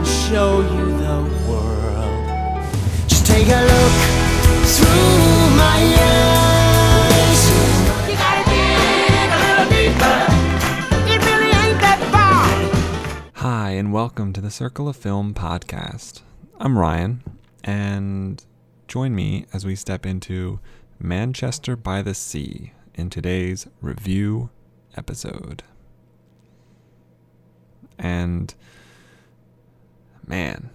and show you the world. Just take a look through my eyes. You gotta dig a little deeper. It really ain't that far. Hi, and welcome to the Circle of Film podcast. I'm Ryan, and join me as we step into Manchester by the Sea in today's review episode. And man,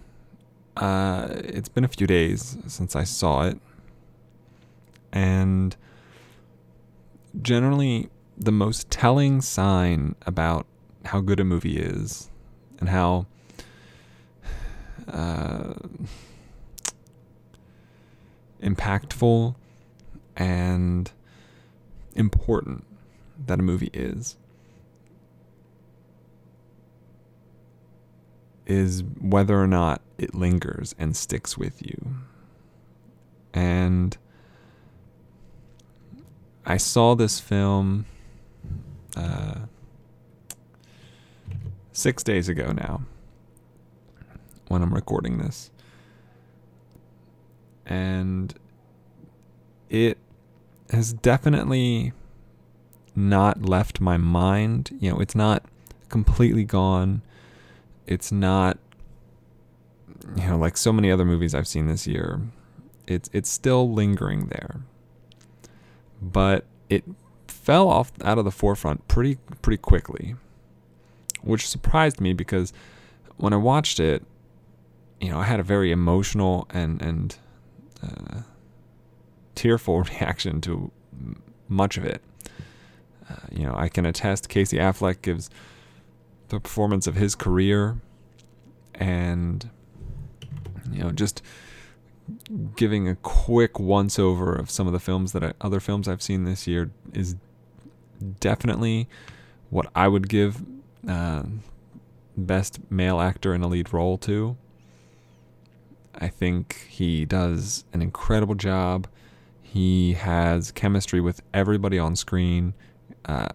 uh, it's been a few days since I saw it, and generally, the most telling sign about how good a movie is and how uh, impactful and important that a movie is is whether or not it lingers and sticks with you. And I saw this film uh, six days ago now when I'm recording this. And it has definitely not left my mind. You know, it's not completely gone. It's not you know, like so many other movies I've seen this year. It's it's still lingering there. But it fell off out of the forefront pretty pretty quickly. Which surprised me because when I watched it, you know, I had a very emotional and and uh, tearful reaction to much of it. Uh, you know, I can attest Casey Affleck gives the performance of his career and you know just giving a quick once over of some of the films that I, other films I've seen this year is definitely what I would give uh, best male actor in a lead role to. I think he does an incredible job. He has chemistry with everybody on screen, uh,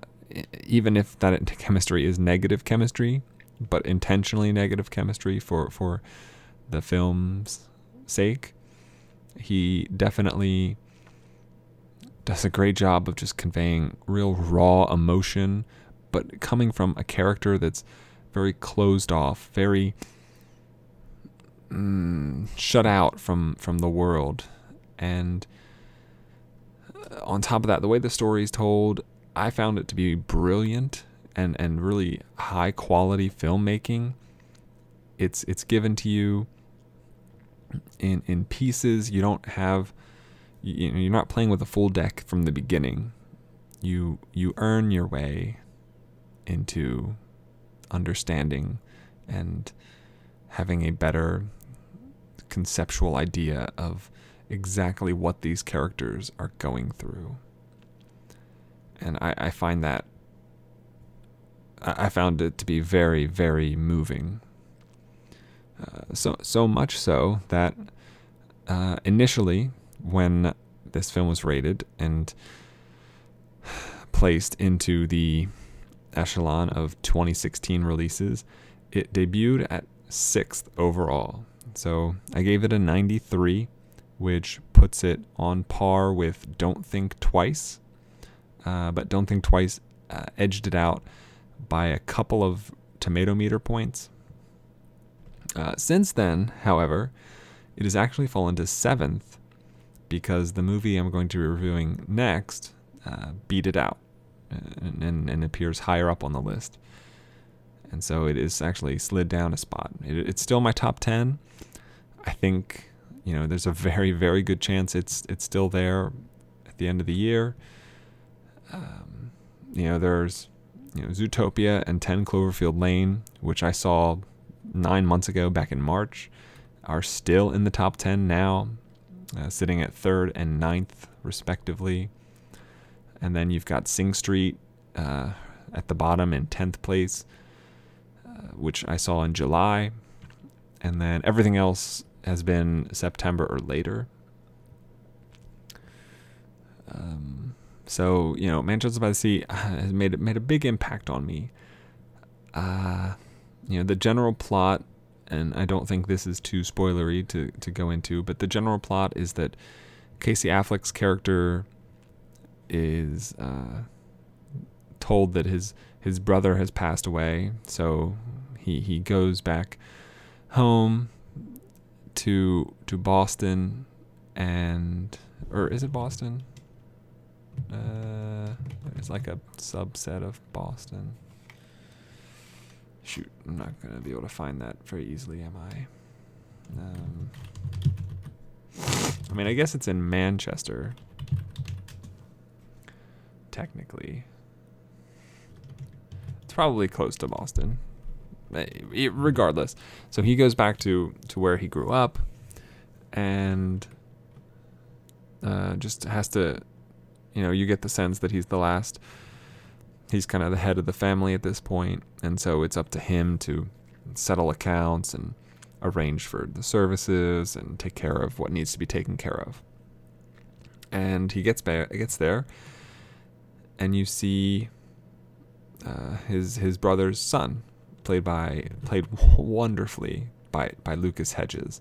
even if that chemistry is negative chemistry, but intentionally negative chemistry for for the film's sake. He definitely does a great job of just conveying real raw emotion, but coming from a character that's very closed off, very mm, shut out from from the world, and uh, on top of that, the way the story is told, I found it to be brilliant and and really high quality filmmaking. It's it's given to you in in pieces. You don't have you you're not playing with a full deck from the beginning. You you earn your way into understanding and having a better conceptual idea of exactly what these characters are going through. And I, I find that I found it to be very, very moving. Uh, so so much so that uh, initially, when this film was rated and placed into the echelon of 2016 releases, it debuted at sixth overall. So I gave it a 93, which puts it on par with Don't Think Twice. Uh, but Don't Think Twice uh, edged it out by a couple of tomato meter points. Uh, since then, however, it has actually fallen to seventh because the movie I'm going to be reviewing next uh, beat it out and, and, and, appears higher up on the list. And so it is actually slid down a spot. It, it's still my top 10. I think, you know, there's a very, very good chance it's it's still there at the end of the year. Um, you know, there's you know, Zootopia and 10 Cloverfield Lane, which I saw nine months ago back in March, are still in the top 10 now, uh, sitting at third and ninth, respectively. And then you've got Sing Street uh, at the bottom in 10th place, uh, which I saw in July. And then everything else has been September or later. Um, so you know, Manchester by the Sea has made made a big impact on me. Uh, you know, the general plot and I don't think this is too spoilery to to go into. But the general plot is that Casey Affleck's character is uh, told that his his brother has passed away, so he he goes back home to to Boston and or is it Boston? Uh, it's like a subset of Boston. Shoot, I'm not gonna be able to find that very easily, am I? Um, I mean, I guess it's in Manchester. Technically, it's probably close to Boston. Eh, Regardless, so he goes back to to where he grew up, and uh, just has to, you know, you get the sense that he's the last. He's kind of the head of the family at this point, and so it's up to him to settle accounts and arrange for the services and take care of what needs to be taken care of. And he gets ba- gets there, and you see uh, his his brother's son, played by played wonderfully by by Lucas Hedges.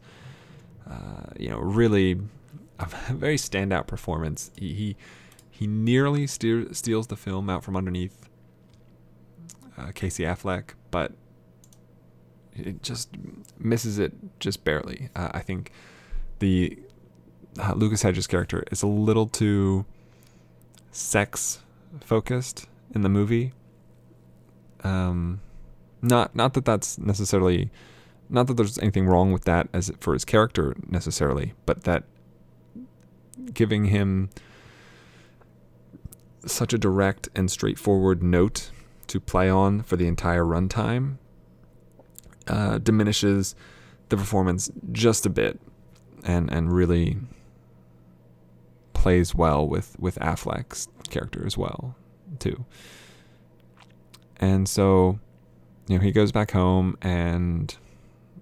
Uh, you know, really a very standout performance. He he, he nearly steer, steals the film out from underneath uh, Casey Affleck, but it just misses it just barely. Uh, I think the uh, Lucas Hedges character is a little too sex focused in the movie. Um, not not that that's necessarily not that there's anything wrong with that as for his character necessarily, but that giving him such a direct and straightforward note to play on for the entire runtime uh, diminishes the performance just a bit and and really plays well with with Affleck's character as well too. And so you know he goes back home and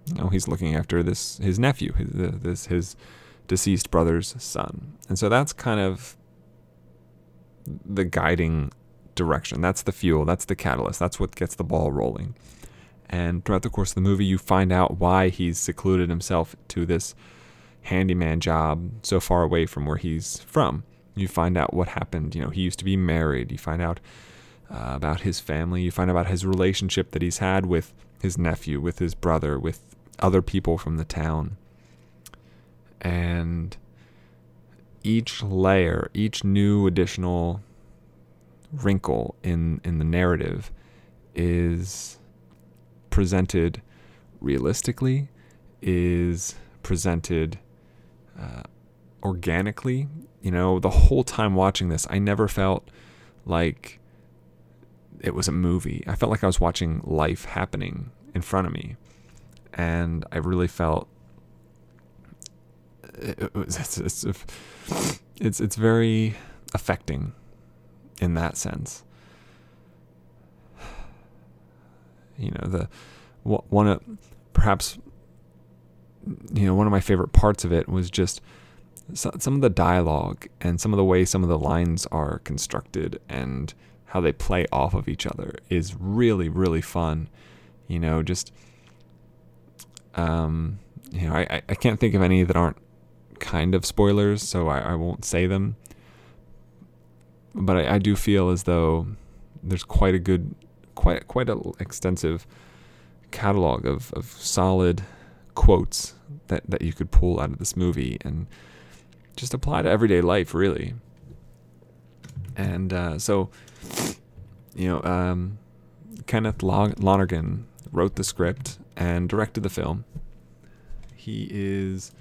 you know he's looking after this his nephew his this his deceased brother's son. And so that's kind of the guiding direction. That's the fuel, that's the catalyst, that's what gets the ball rolling. And throughout the course of the movie, you find out why he's secluded himself to this handyman job so far away from where he's from. You find out what happened. You know, he used to be married. You find out uh, about his family. You find out about his relationship that he's had with his nephew, with his brother, with other people from the town and each layer, each new additional wrinkle in in the narrative is presented realistically, is presented uh, organically. You know, the whole time watching this, I never felt like it was a movie. I felt like I was watching life happening in front of me. And I really felt it's, it's, it's, it's very affecting in that sense. You know, the one of perhaps you know one of my favorite parts of it was just some of the dialogue and some of the way some of the lines are constructed and how they play off of each other is really really fun. You know, just um, you know, I I can't think of any that aren't kind of spoilers, so I, I won't say them. But I, I do feel as though there's quite a good, quite quite an extensive catalog of, of solid quotes that, that you could pull out of this movie and just apply to everyday life, really. And uh, so, you know, um, Kenneth Lonergan wrote the script and directed the film. He is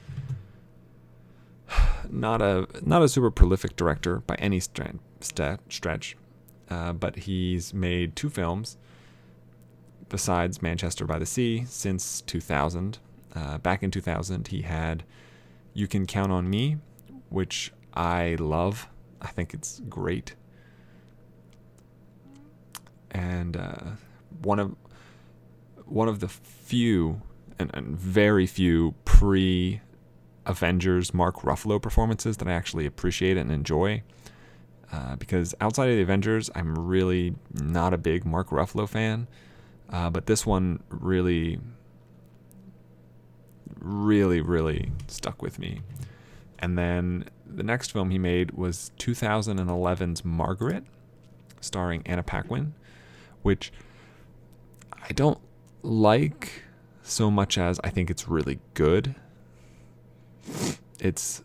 not a not a super prolific director by any stretch, stretch uh, but he's made two films besides Manchester by the Sea since 2000. Uh, back in 2000, he had You Can Count on Me, which I love. I think it's great. And uh, one of one of the few and, and very few pre Avengers Mark Ruffalo performances that I actually appreciate and enjoy. Uh, because outside of the Avengers, I'm really not a big Mark Ruffalo fan. Uh, but this one really really, really stuck with me. And then the next film he made was 2011's Margaret, starring Anna Paquin, which I don't like so much as I think it's really good. It's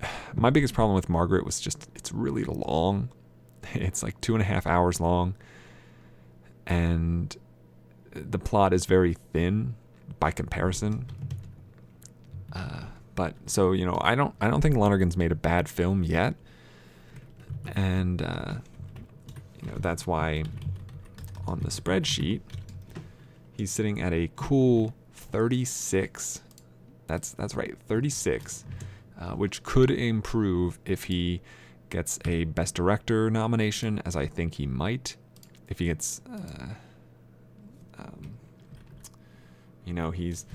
my biggest problem with Margaret was just it's really long. It's like two and a half hours long, and the plot is very thin by comparison. Uh, but so you know, I don't I don't think Lonergan's made a bad film yet, and uh, you know that's why on the spreadsheet he's sitting at a cool 36. That's that's right, 36, uh, which could improve if he gets a Best Director nomination, as I think he might. If he gets, uh, um, you know, he's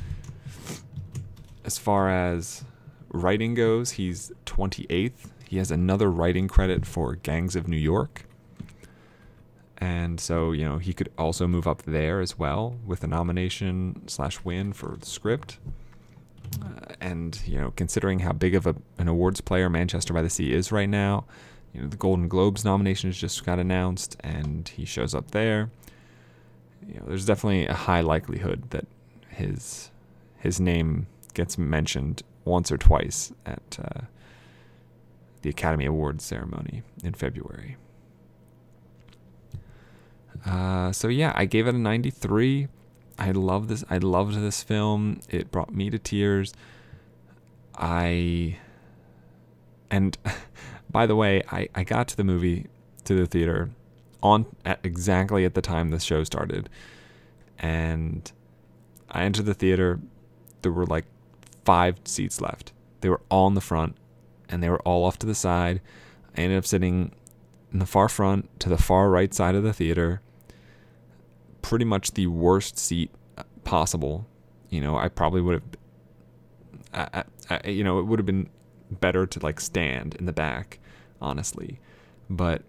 as far as writing goes, he's 28th. He has another writing credit for Gangs of New York. And so, you know, he could also move up there as well with a nomination slash win for the script. Uh, and, you know, considering how big of a, an awards player Manchester by the Sea is right now, you know, the Golden Globes nominations just got announced and he shows up there. You know, there's definitely a high likelihood that his his name gets mentioned once or twice at uh, the Academy Awards ceremony in February. Uh, so yeah, I gave it a 93. I love this. I loved this film. It brought me to tears. I and by the way, I, I got to the movie to the theater on at exactly at the time the show started. And I entered the theater. There were like five seats left. They were all in the front and they were all off to the side. I ended up sitting in the far front to the far right side of the theater. Pretty much the worst seat possible. You know, I probably would have, I, I, you know, it would have been better to like stand in the back, honestly. But,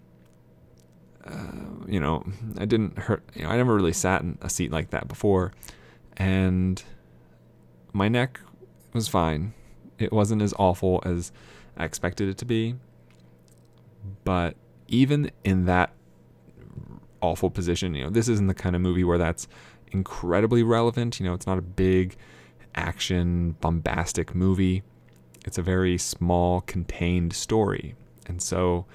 uh, you know, I didn't hurt, you know, I never really sat in a seat like that before. And my neck was fine. It wasn't as awful as I expected it to be. But even in that awful position, you know, this isn't the kind of movie where that's incredibly relevant. You know, it's not a big action, bombastic movie. It's a very small, contained story. And so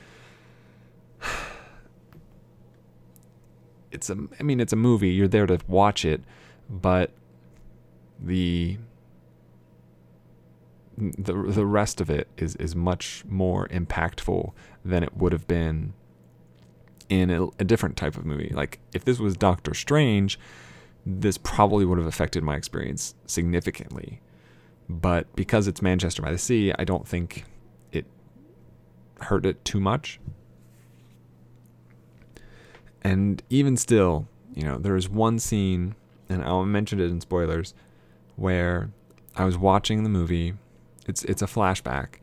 it's a I mean it's a movie, you're there to watch it, but the the the rest of it is is much more impactful than it would have been in a, a, different type of movie. Like if this was Doctor Strange, this probably would have affected my experience significantly. But because it's Manchester by the Sea, I don't think it hurt it too much. And even still, you know, there is one scene, and I'll mention it in spoilers, where I was watching the movie it's it's a flashback,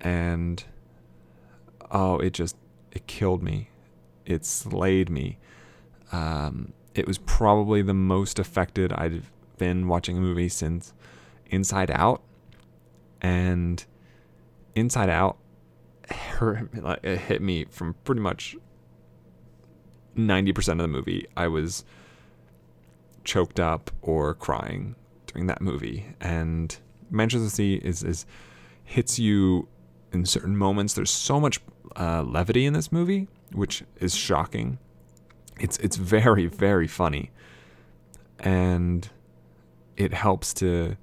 and oh, it just it killed me. It slayed me. Um, it was probably the most affected I've been watching a movie since Inside Out, and Inside Out hurt, it hit me from pretty much 90% of the movie. I was choked up or crying during that movie, and Manchester Sea is is hits you in certain moments. There's so much uh, levity in this movie, which is shocking. It's it's very very funny, and it helps to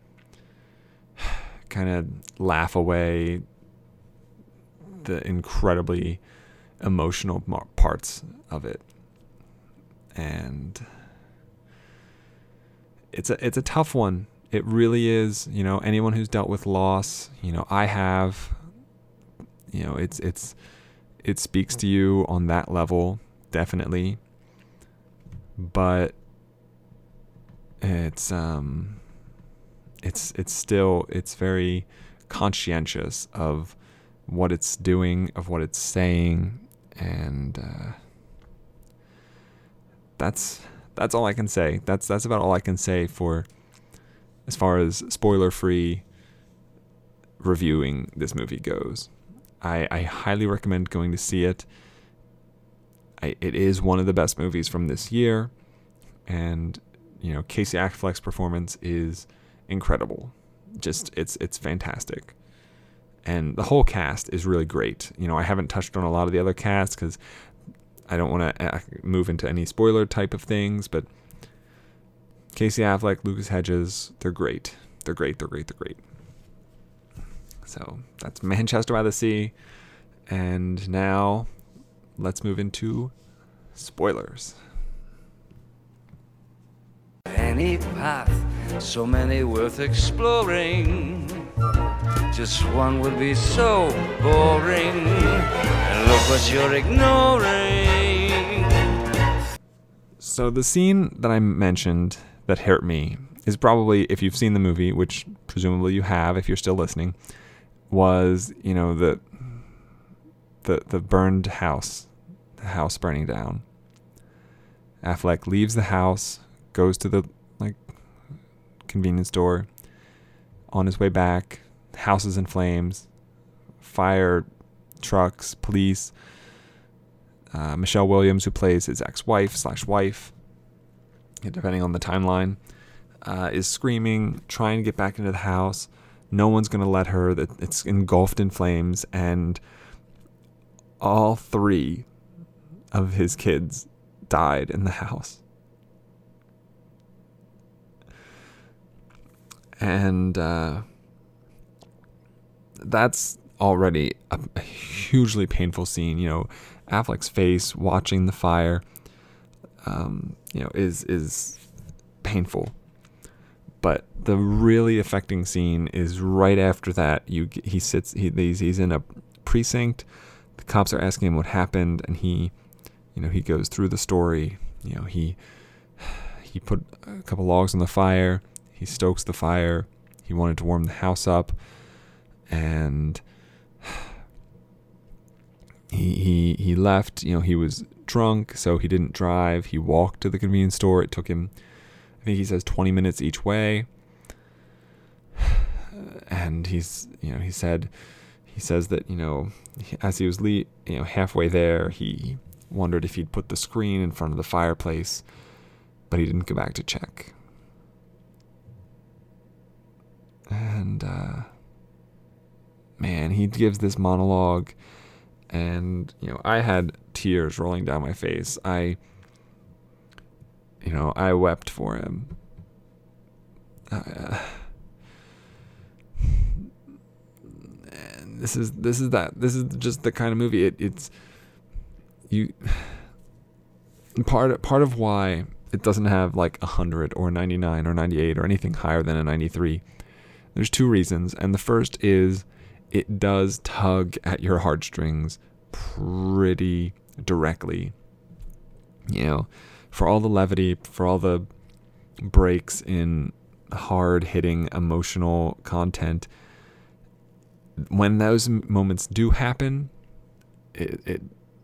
kind of laugh away the incredibly emotional parts of it, and it's a it's a tough one. It really is, you know, anyone who's dealt with loss, you know, I have, you know, it's, it's, it speaks to you on that level, definitely. But it's, um, it's, it's still, it's very conscientious of what it's doing, of what it's saying. And, uh, that's, that's all I can say. That's, that's about all I can say for, as far as spoiler free reviewing this movie goes. I, I highly recommend going to see it. I, it is one of the best movies from this year, and you know Casey Affleck's performance is incredible. Just it's it's fantastic, and the whole cast is really great. You know I haven't touched on a lot of the other cast because I don't want to uh, move into any spoiler type of things, but Casey Affleck, Lucas Hedges, they're great. They're great. They're great. They're great. So that's Manchester by the Sea. And now let's move into spoilers. Any path, so many worth exploring. Just one would be so boring. And look what you're ignoring. So the scene that I mentioned that hurt me is probably if you've seen the movie, which presumably you have if you're still listening, was you know the the the burned house, the house burning down. Affleck leaves the house, goes to the like convenience store. On his way back, house is in flames. Fire trucks, police. Uh, Michelle Williams, who plays his ex-wife slash wife, depending on the timeline, uh, is screaming, trying to get back into the house. No one's gonna let her. That it's engulfed in flames, and all three of his kids died in the house. And uh, that's already a, a hugely painful scene. You know, Affleck's face watching the fire, um, you know, is is painful. But the really affecting scene is right after that. You he sits he he's, in a precinct. The cops are asking him what happened, and he, you know, he goes through the story. You know, he he put a couple logs on the fire. He stokes the fire. He wanted to warm the house up, and he he he left. You know, he was drunk, so he didn't drive. He walked to the convenience store. It took him, I think he says, 20 minutes each way. And he's, you know, he said, he says that you know, as he was le- you know halfway there, he wondered if he'd put the screen in front of the fireplace, but he didn't go back to check. And uh, man, he gives this monologue and you know i had tears rolling down my face i you know i wept for him uh, this is this is that this is just the kind of movie it, it's you part part of why it doesn't have like a 100 or 99 or 98 or anything higher than a 93 there's two reasons and the first is it does tug at your heartstrings pretty directly. You know, for all the levity, for all the breaks in hard hitting emotional content, when those moments do happen, it, it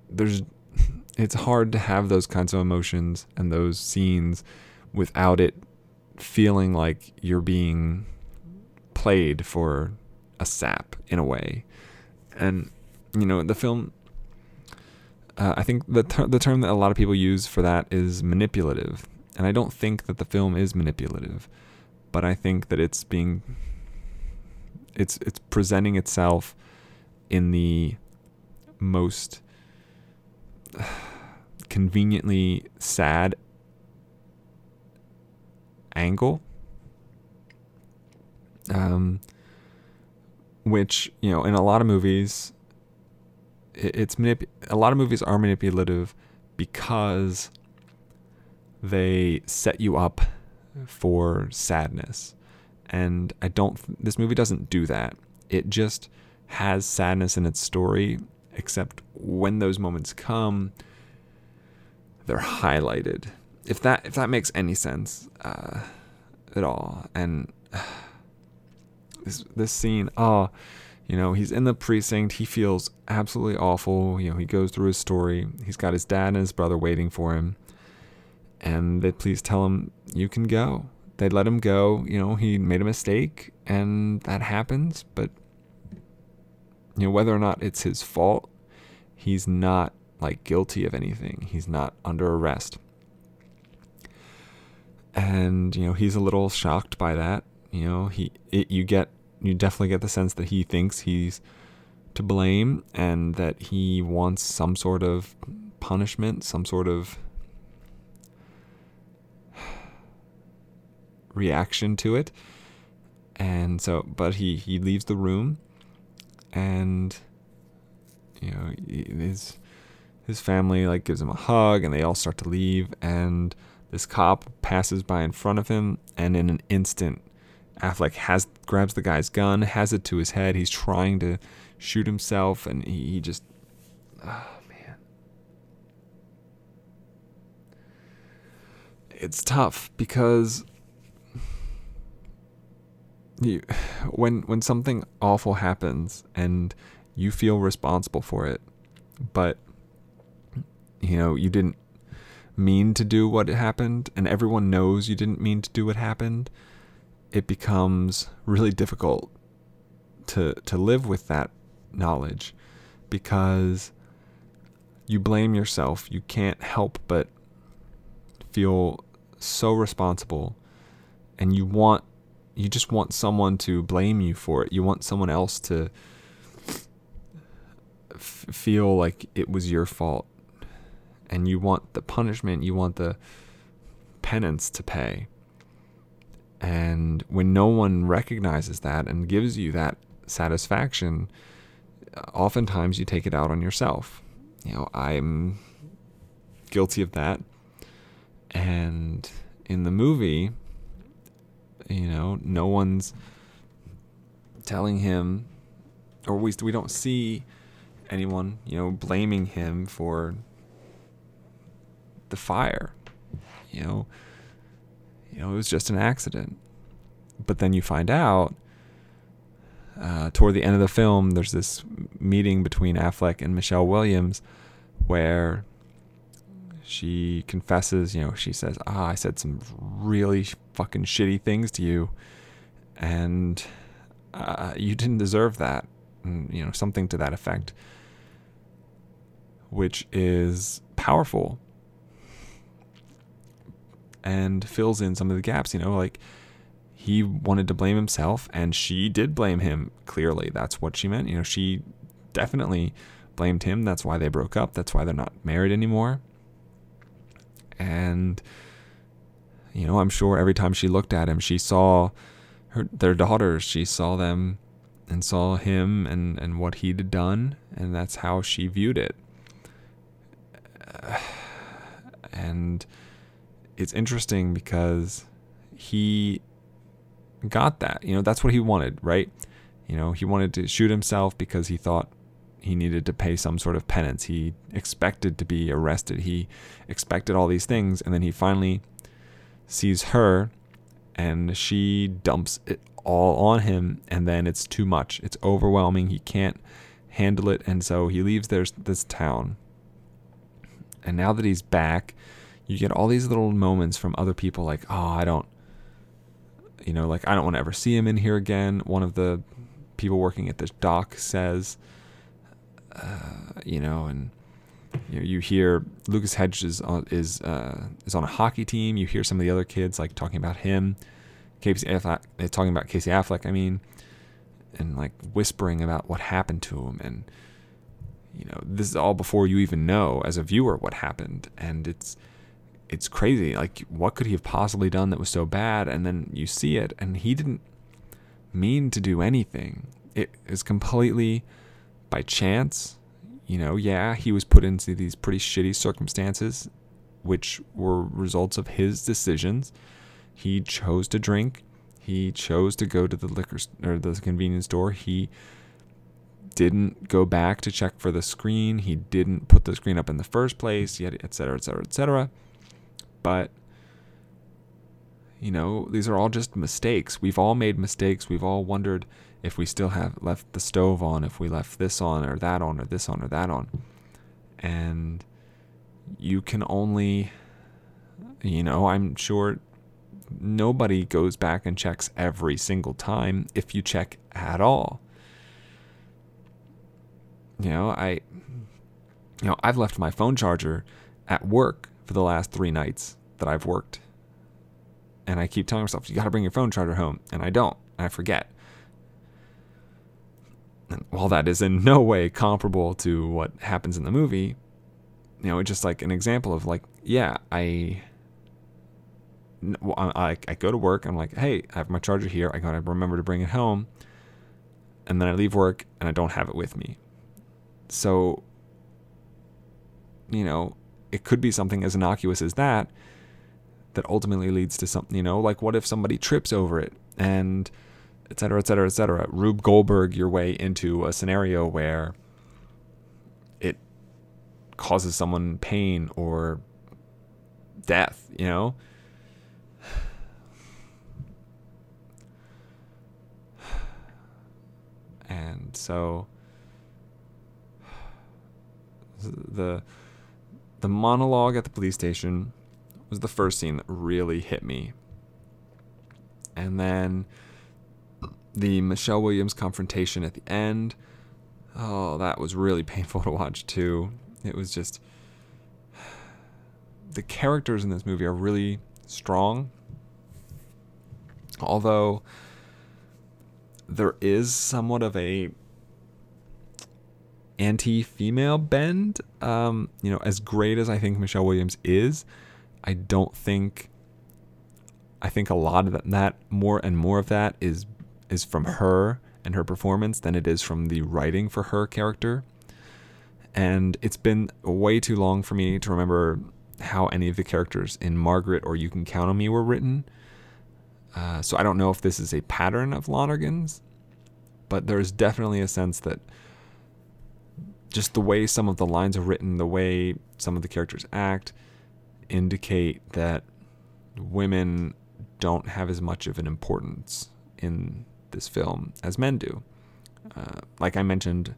there's it's hard to have those kinds of emotions and those scenes without it feeling like you're being played for a sap in a way. And you know, the film uh, I think the ter- the term that a lot of people use for that is manipulative, and I don't think that the film is manipulative, but I think that it's being it's it's presenting itself in the most conveniently sad angle. Um which you know in a lot of movies it's manip- a lot of movies are manipulative because they set you up for sadness. And i don't this movie doesn't do that. It just has sadness in its story except when those moments come they're highlighted. If that if that makes any sense uh, at all. And uh, this this scene oh you know, he's in the precinct. He feels absolutely awful. You know, he goes through his story. He's got his dad and his brother waiting for him. And they please tell him, you can go. they let him go. You know, he made a mistake, and that happens. But you know, whether or not it's his fault, he's not like guilty of anything. He's not under arrest. And you know, he's a little shocked by that. You know, he it, you get you definitely get the sense that he thinks he's to blame and that he wants some sort of punishment, some sort of reaction to it. And so, but he he leaves the room, and you know his his family like gives him a hug, and they all start to leave, and this cop passes by in front of him, and in an instant, Affleck has grabs the guy's gun, has it to his head. He's trying to shoot himself, and he, he just, oh man, it's tough because you when when something awful happens and you feel responsible for it, but you know you didn't mean to do what happened, and everyone knows you didn't mean to do what happened. It becomes really difficult to to live with that knowledge because you blame yourself. You can't help but feel so responsible and you want you just want someone to blame you for it. You want someone else to f- feel like it was your fault. And you want the punishment, you want the penance to pay. And when no one recognizes that and gives you that satisfaction, oftentimes you take it out on yourself. You know, I'm guilty of that. And in the movie, you know, no one's telling him, or we we don't see anyone, you know, blaming him for the fire. You know, you know, it was just an accident. But then you find out uh, toward the end of the film, there's this meeting between Affleck and Michelle Williams where she confesses, you know, she says, Ah, I said some really fucking shitty things to you, and uh, you didn't deserve that. And, you know, something to that effect, which is powerful and fills in some of the gaps, you know, like he wanted to blame himself and she did blame him clearly. That's what she meant. You know she definitely blamed him. That's why they broke up. That's why they're not married anymore. And you know i'm sure every time she looked at him she saw her their daughters. She saw them and saw him and and what he'd done and that's how she viewed it. And it's interesting because he got that. You know, that's what he wanted, right? You know, he wanted to shoot himself because he thought he needed to pay some sort of penance. He expected to be arrested. He expected all these things. And then he finally sees her and she dumps it all on him. And then it's too much. It's overwhelming. He can't handle it. And so he leaves there's this town. And now that he's back, you get all these little moments from other people like, oh, I don't you know, like I don't want to ever see him in here again. One of the people working at the dock says, uh, you know, and you, know, you hear Lucas Hedges is is uh, is on a hockey team. You hear some of the other kids like talking about him. Casey Affleck, uh, talking about Casey Affleck. I mean, and like whispering about what happened to him, and you know, this is all before you even know as a viewer what happened, and it's it's crazy. Like, what could he have possibly done that was so bad? And then you see it, and he didn't mean to do anything. It is completely by chance. You know, yeah, he was put into these pretty shitty circumstances, which were results of his decisions. He chose to drink. He chose to go to the liquor or the convenience store. He didn't go back to check for the screen. He didn't put the screen up in the first place, yet, et cetera, et cetera, et cetera. But, you know, these are all just mistakes. We've all made mistakes. We've all wondered if we still have left the stove on, if we left this on or that on or this on or that on. And you can only, you know, I'm sure nobody goes back and checks every single time if you check at all. You know, I you know, I've left my phone charger at work for the last 3 nights that I've worked. And I keep telling myself, you got to bring your phone charger home, and I don't. And I forget. And while that is in no way comparable to what happens in the movie, you know, it's just like an example of like, yeah, I I, I go to work. I'm like, hey, I have my charger here. I gotta remember to bring it home. And then I leave work and I don't have it with me. So, you know, it could be something as innocuous as that that ultimately leads to something, you know, like what if somebody trips over it and et cetera, et cetera, et cetera. Rube Goldberg your way into a scenario where it causes someone pain or death, you know? And so the the monologue at the police station was the first scene that really hit me. And then the Michelle Williams confrontation at the end. Oh, that was really painful to watch too. It was just the characters in this movie are really strong. Although there is somewhat of a anti-female bend. Um, you know, as great as I think Michelle Williams is, I don't think. I think a lot of that, that more and more of that is is from her and her performance than it is from the writing for her character. And it's been way too long for me to remember how any of the characters in Margaret or You Can Count on Me were written. Uh, so I don't know if this is a pattern of Lonergan's, but there's definitely a sense that just the way some of the lines are written, the way some of the characters act, indicate that women don't have as much of an importance in this film as men do. Uh, like I mentioned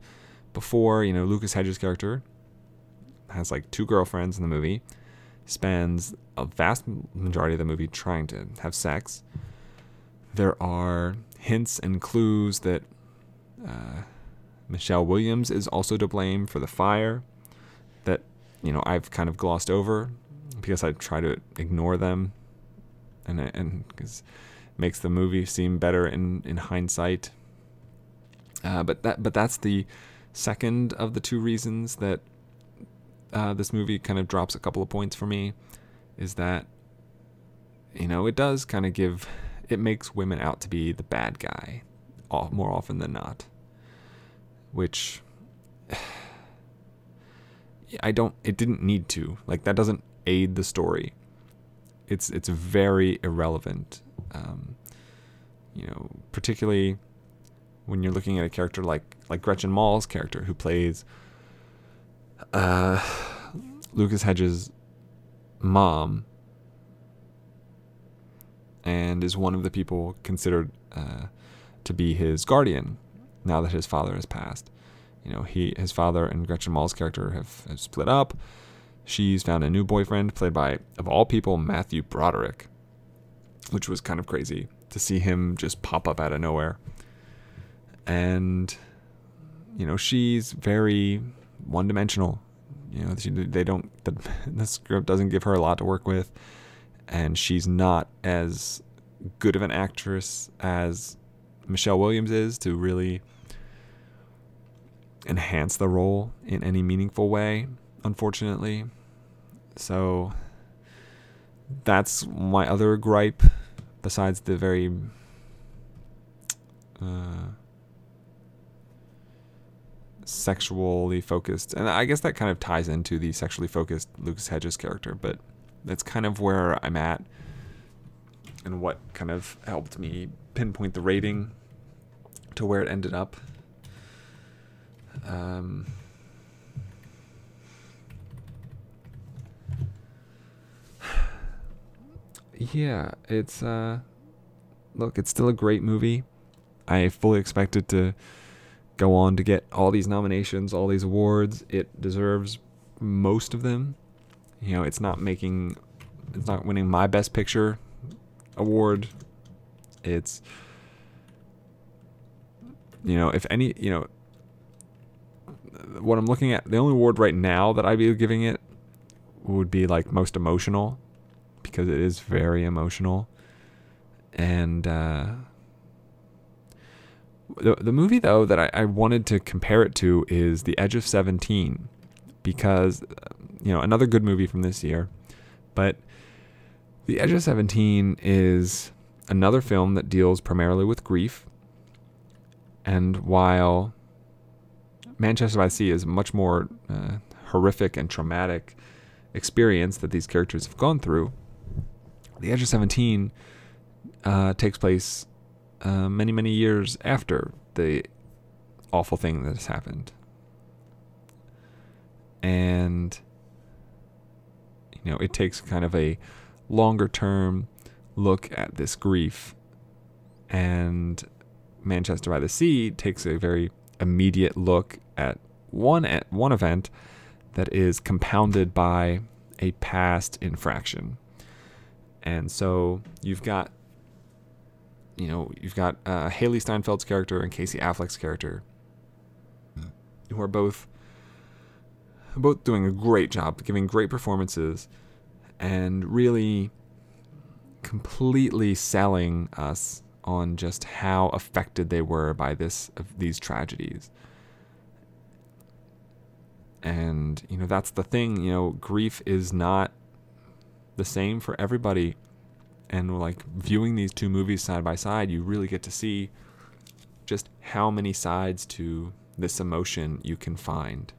before, you know, Lucas Hedges' character has like two girlfriends in the movie, spends a vast majority of the movie trying to have sex. There are hints and clues that uh, Michelle Williams is also to blame for the fire that, you know, I've kind of glossed over because I try to ignore them and and because makes the movie seem better in in hindsight. Uh, but that but that's the second of the two reasons that uh, this movie kind of drops a couple of points for me is that you know it does kind of give it makes women out to be the bad guy more often than not which I don't it didn't need to. Like that doesn't aid the story. It's it's very irrelevant. Um, you know, particularly when you're looking at a character like like Gretchen Mol's character who plays uh, Lucas Hedges' mom and is one of the people considered uh, to be his guardian now that his father has passed. You know, he his father and Gretchen Mol's character have, have split up. She's found a new boyfriend played by, of all people, Matthew Broderick, which was kind of crazy to see him just pop up out of nowhere. And, you know, she's very one dimensional. You know, she, they don't, the, the script doesn't give her a lot to work with. And she's not as good of an actress as Michelle Williams is to really enhance the role in any meaningful way, unfortunately. So that's my other gripe besides the very uh, sexually focused, and I guess that kind of ties into the sexually focused Lucas Hedges character, but that's kind of where I'm at and what kind of helped me pinpoint the rating to where it ended up. Um, yeah, it's uh look, it's still a great movie. I fully expect it to go on to get all these nominations, all these awards. It deserves most of them. You know, it's not making it's not winning my best picture award. It's you know, if any, you know, what I'm looking at, the only award right now that I'd be giving it would be like most emotional because it is very emotional. And uh, the the movie though that I, I wanted to compare it to is The Edge of Seventeen because you know another good movie from this year, but The Edge of Seventeen is another film that deals primarily with grief. And while Manchester by the Sea is a much more uh, horrific and traumatic experience that these characters have gone through, The Edge of 17 uh, takes place uh, many, many years after the awful thing that has happened. And, you know, it takes kind of a longer term look at this grief. And Manchester by the Sea takes a very immediate look at one at one event that is compounded by a past infraction. And so you've got you know, you've got uh, Hailee Steinfeld's character and Casey Affleck's character who are both both doing a great job, giving great performances and really completely selling us on just how affected they were by this these tragedies. And you know that's the thing, you know, grief is not the same for everybody. And like viewing these two movies side by side, you really get to see just how many sides to this emotion you can find.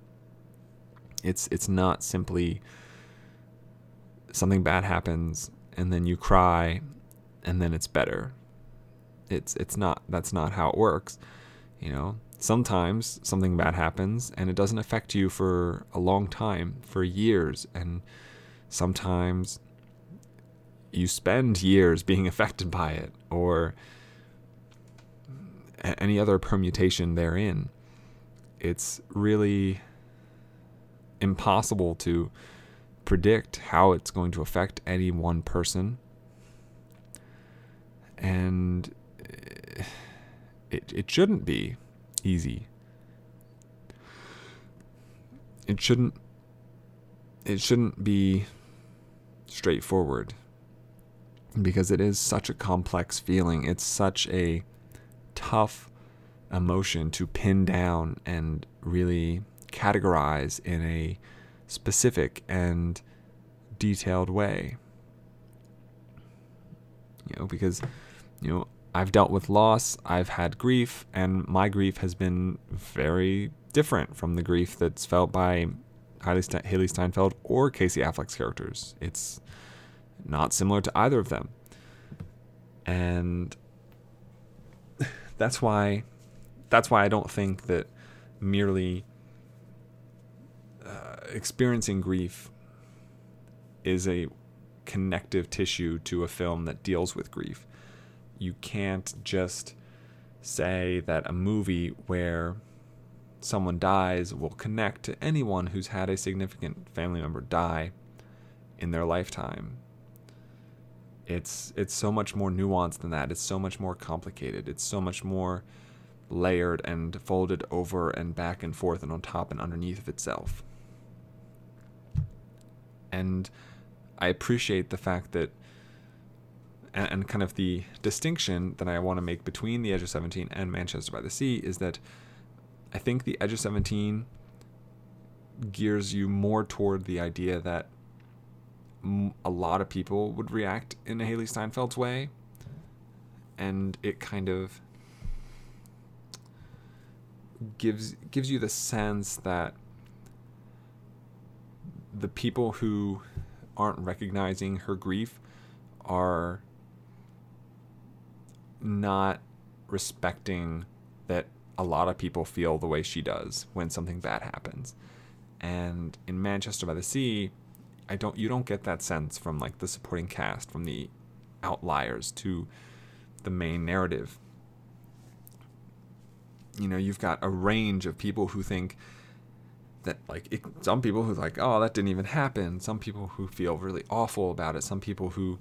It's it's not simply something bad happens and then you cry and then it's better. It's it's not that's not how it works. You know, sometimes something bad happens and it doesn't affect you for a long time, for years and sometimes you spend years being affected by it or any other permutation therein. It's really impossible to predict how it's going to affect any one person. And it, it shouldn't be easy. It shouldn't it shouldn't be straightforward because it is such a complex feeling. It's such a tough emotion to pin down and really categorize in a specific and detailed way. You know, because, you know, I've dealt with loss, I've had grief, and my grief has been very different from the grief that's felt by Hailee Steinfeld or Casey Affleck's characters. It's not similar to either of them. And that's why that's why I don't think that merely uh, experiencing grief is a connective tissue to a film that deals with grief. You can't just say that a movie where someone dies will connect to anyone who's had a significant family member die in their lifetime. It's it's so much more nuanced than that. It's so much more complicated. It's so much more layered and folded over and back and forth and on top and underneath of itself and I appreciate the fact that and, kind of the distinction that I want to make between the Edge of 17 and Manchester by the Sea is that I think the Edge of 17 gears you more toward the idea that a lot of people would react in a Hailee Steinfeld's way, and it kind of gives gives you the sense that the people who aren't recognizing her grief are not respecting that a lot of people feel the way she does when something bad happens. And in Manchester by the Sea, I don't you don't get that sense from like the supporting cast, from the outliers to the main narrative. You know, you've got a range of people who think that like it, some people who like oh that didn't even happen some people who feel really awful about it some people who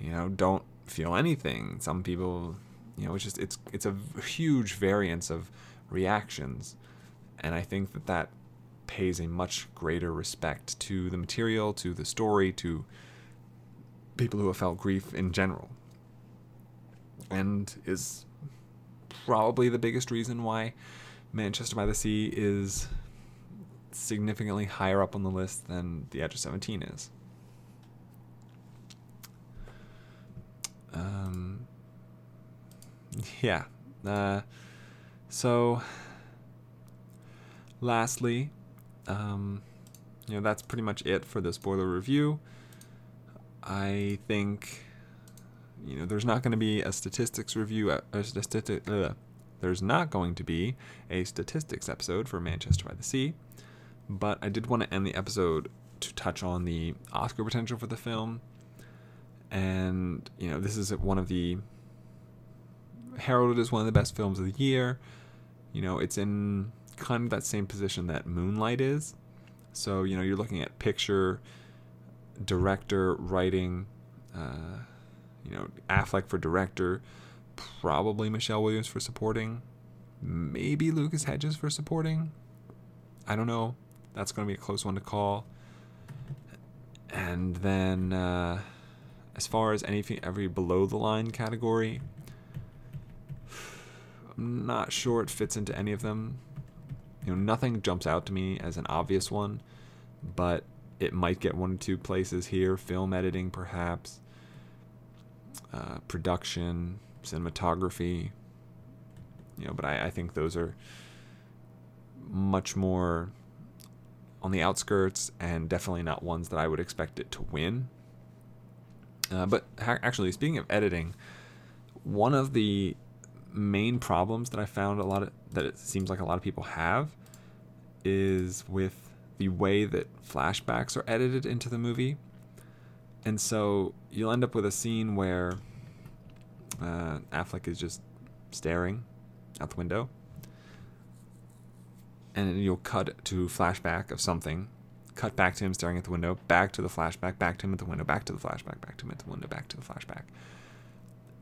you know, don't feel anything. Some people, you know, it's just it's it's a huge variance of reactions, and I think that that pays a much greater respect to the material, to the story, to people who have felt grief in general, and is probably the biggest reason why Manchester by the Sea is significantly higher up on the list than The Edge of 17 is. Um, yeah. Uh, so, lastly, um, you know, that's pretty much it for the spoiler review. I think, you know, there's not going to be a statistics review. A, a statistic, uh, there's not going to be a statistics episode for Manchester by the Sea, but I did want to end the episode to touch on the Oscar potential for the film. And, you know, this is one of the heralded as one of the best films of the year. You know, it's in kind of that same position that Moonlight is. So, you know, you're looking at picture, director, writing, uh, you know, Affleck for director, probably Michelle Williams for supporting, maybe Lucas Hedges for supporting. I don't know. That's going to be a close one to call. And then, uh, as far as anything, every below the line category, I'm not sure it fits into any of them. You know, nothing jumps out to me as an obvious one, but it might get one or two places here. Film editing, perhaps. Uh, production, cinematography. You know, but I, I think those are much more on the outskirts and definitely not ones that I would expect it to win. Uh, but ha- actually, speaking of editing, one of the main problems that I found a lot of that it seems like a lot of people have is with the way that flashbacks are edited into the movie. And so you'll end up with a scene where uh, Affleck is just staring out the window. And you'll cut to flashback of something, cut back to him staring at the window, back to the flashback, back to him at the window, back to the flashback, back to him at the window, back to the flashback.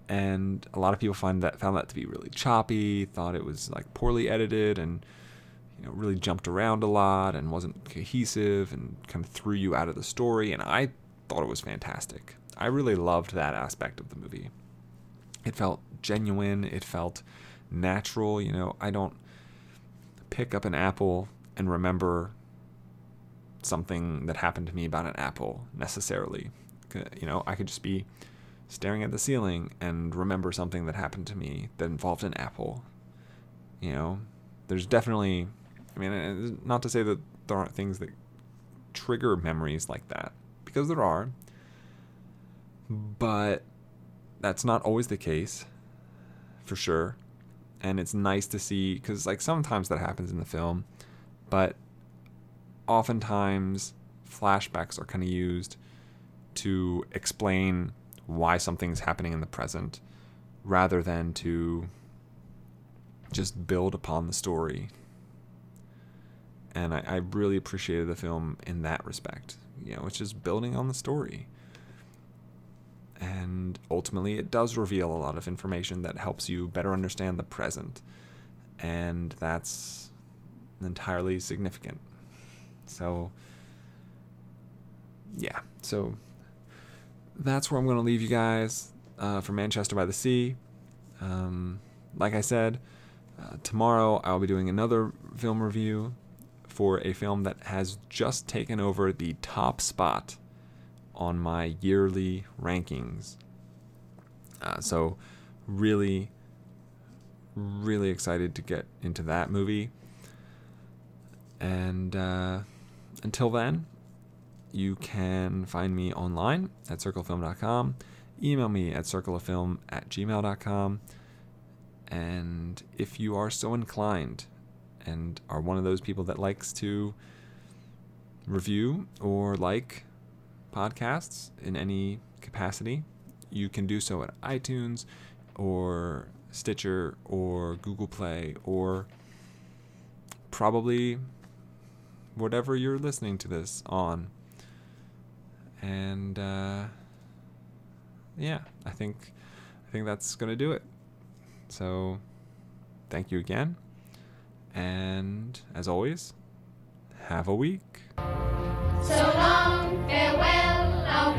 And a lot of people find that found that to be really choppy, thought it was like poorly edited and you know really jumped around a lot and wasn't cohesive and kind of threw you out of the story and I thought it was fantastic. I really loved that aspect of the movie. It felt genuine, it felt natural, you know, I don't pick up an apple and remember something that happened to me about an apple necessarily. You know, I could just be staring at the ceiling and remember something that happened to me that involved an apple. You know, there's definitely, I mean, not to say that there aren't things that trigger memories like that, because there are, but that's not always the case, for sure. And it's nice to see, because, like, sometimes that happens in the film, but oftentimes flashbacks are kind of used to explain why something's happening in the present rather than to just build upon the story. And I, I, really appreciated the film in that respect. You know, it's just building on the story. And ultimately, it does reveal a lot of information that helps you better understand the present. And that's entirely significant. So, yeah. So, that's where I'm going to leave you guys uh, for Manchester by the Sea. Um, like I said, uh, tomorrow I'll be doing another film review for a film that has just taken over the top spot on my yearly rankings. Uh, so, really, really excited to get into that movie. And uh, until then, you can find me online at circlefilm.com, Email me at circleoffilm at gmail.com. And if you are so inclined and are one of those people that likes to review or like podcasts in any capacity, you can do so at iTunes or Stitcher or Google Play or probably whatever you're listening to this on. And uh, yeah, I think I think that's gonna do it. So thank you again. And as always, have a week. So long, farewell, I'll